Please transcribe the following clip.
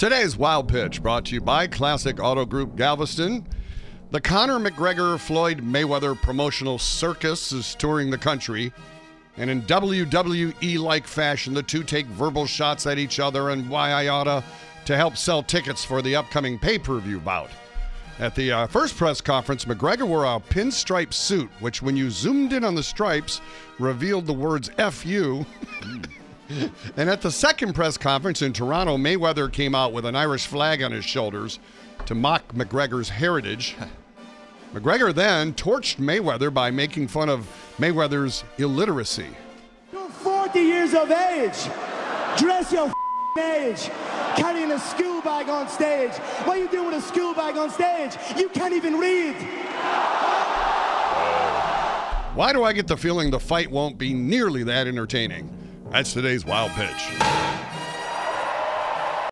Today's Wild Pitch brought to you by Classic Auto Group Galveston. The Conor McGregor Floyd Mayweather promotional circus is touring the country. And in WWE like fashion, the two take verbal shots at each other and why I oughta to help sell tickets for the upcoming pay per view bout. At the uh, first press conference, McGregor wore a pinstripe suit, which, when you zoomed in on the stripes, revealed the words F you. and at the second press conference in Toronto, Mayweather came out with an Irish flag on his shoulders to mock McGregor's heritage. McGregor then torched Mayweather by making fun of Mayweather's illiteracy. You're 40 years of age. Dress your age. Carrying a school bag on stage. What are you doing with a school bag on stage? You can't even read. Why do I get the feeling the fight won't be nearly that entertaining? That's today's wild pitch.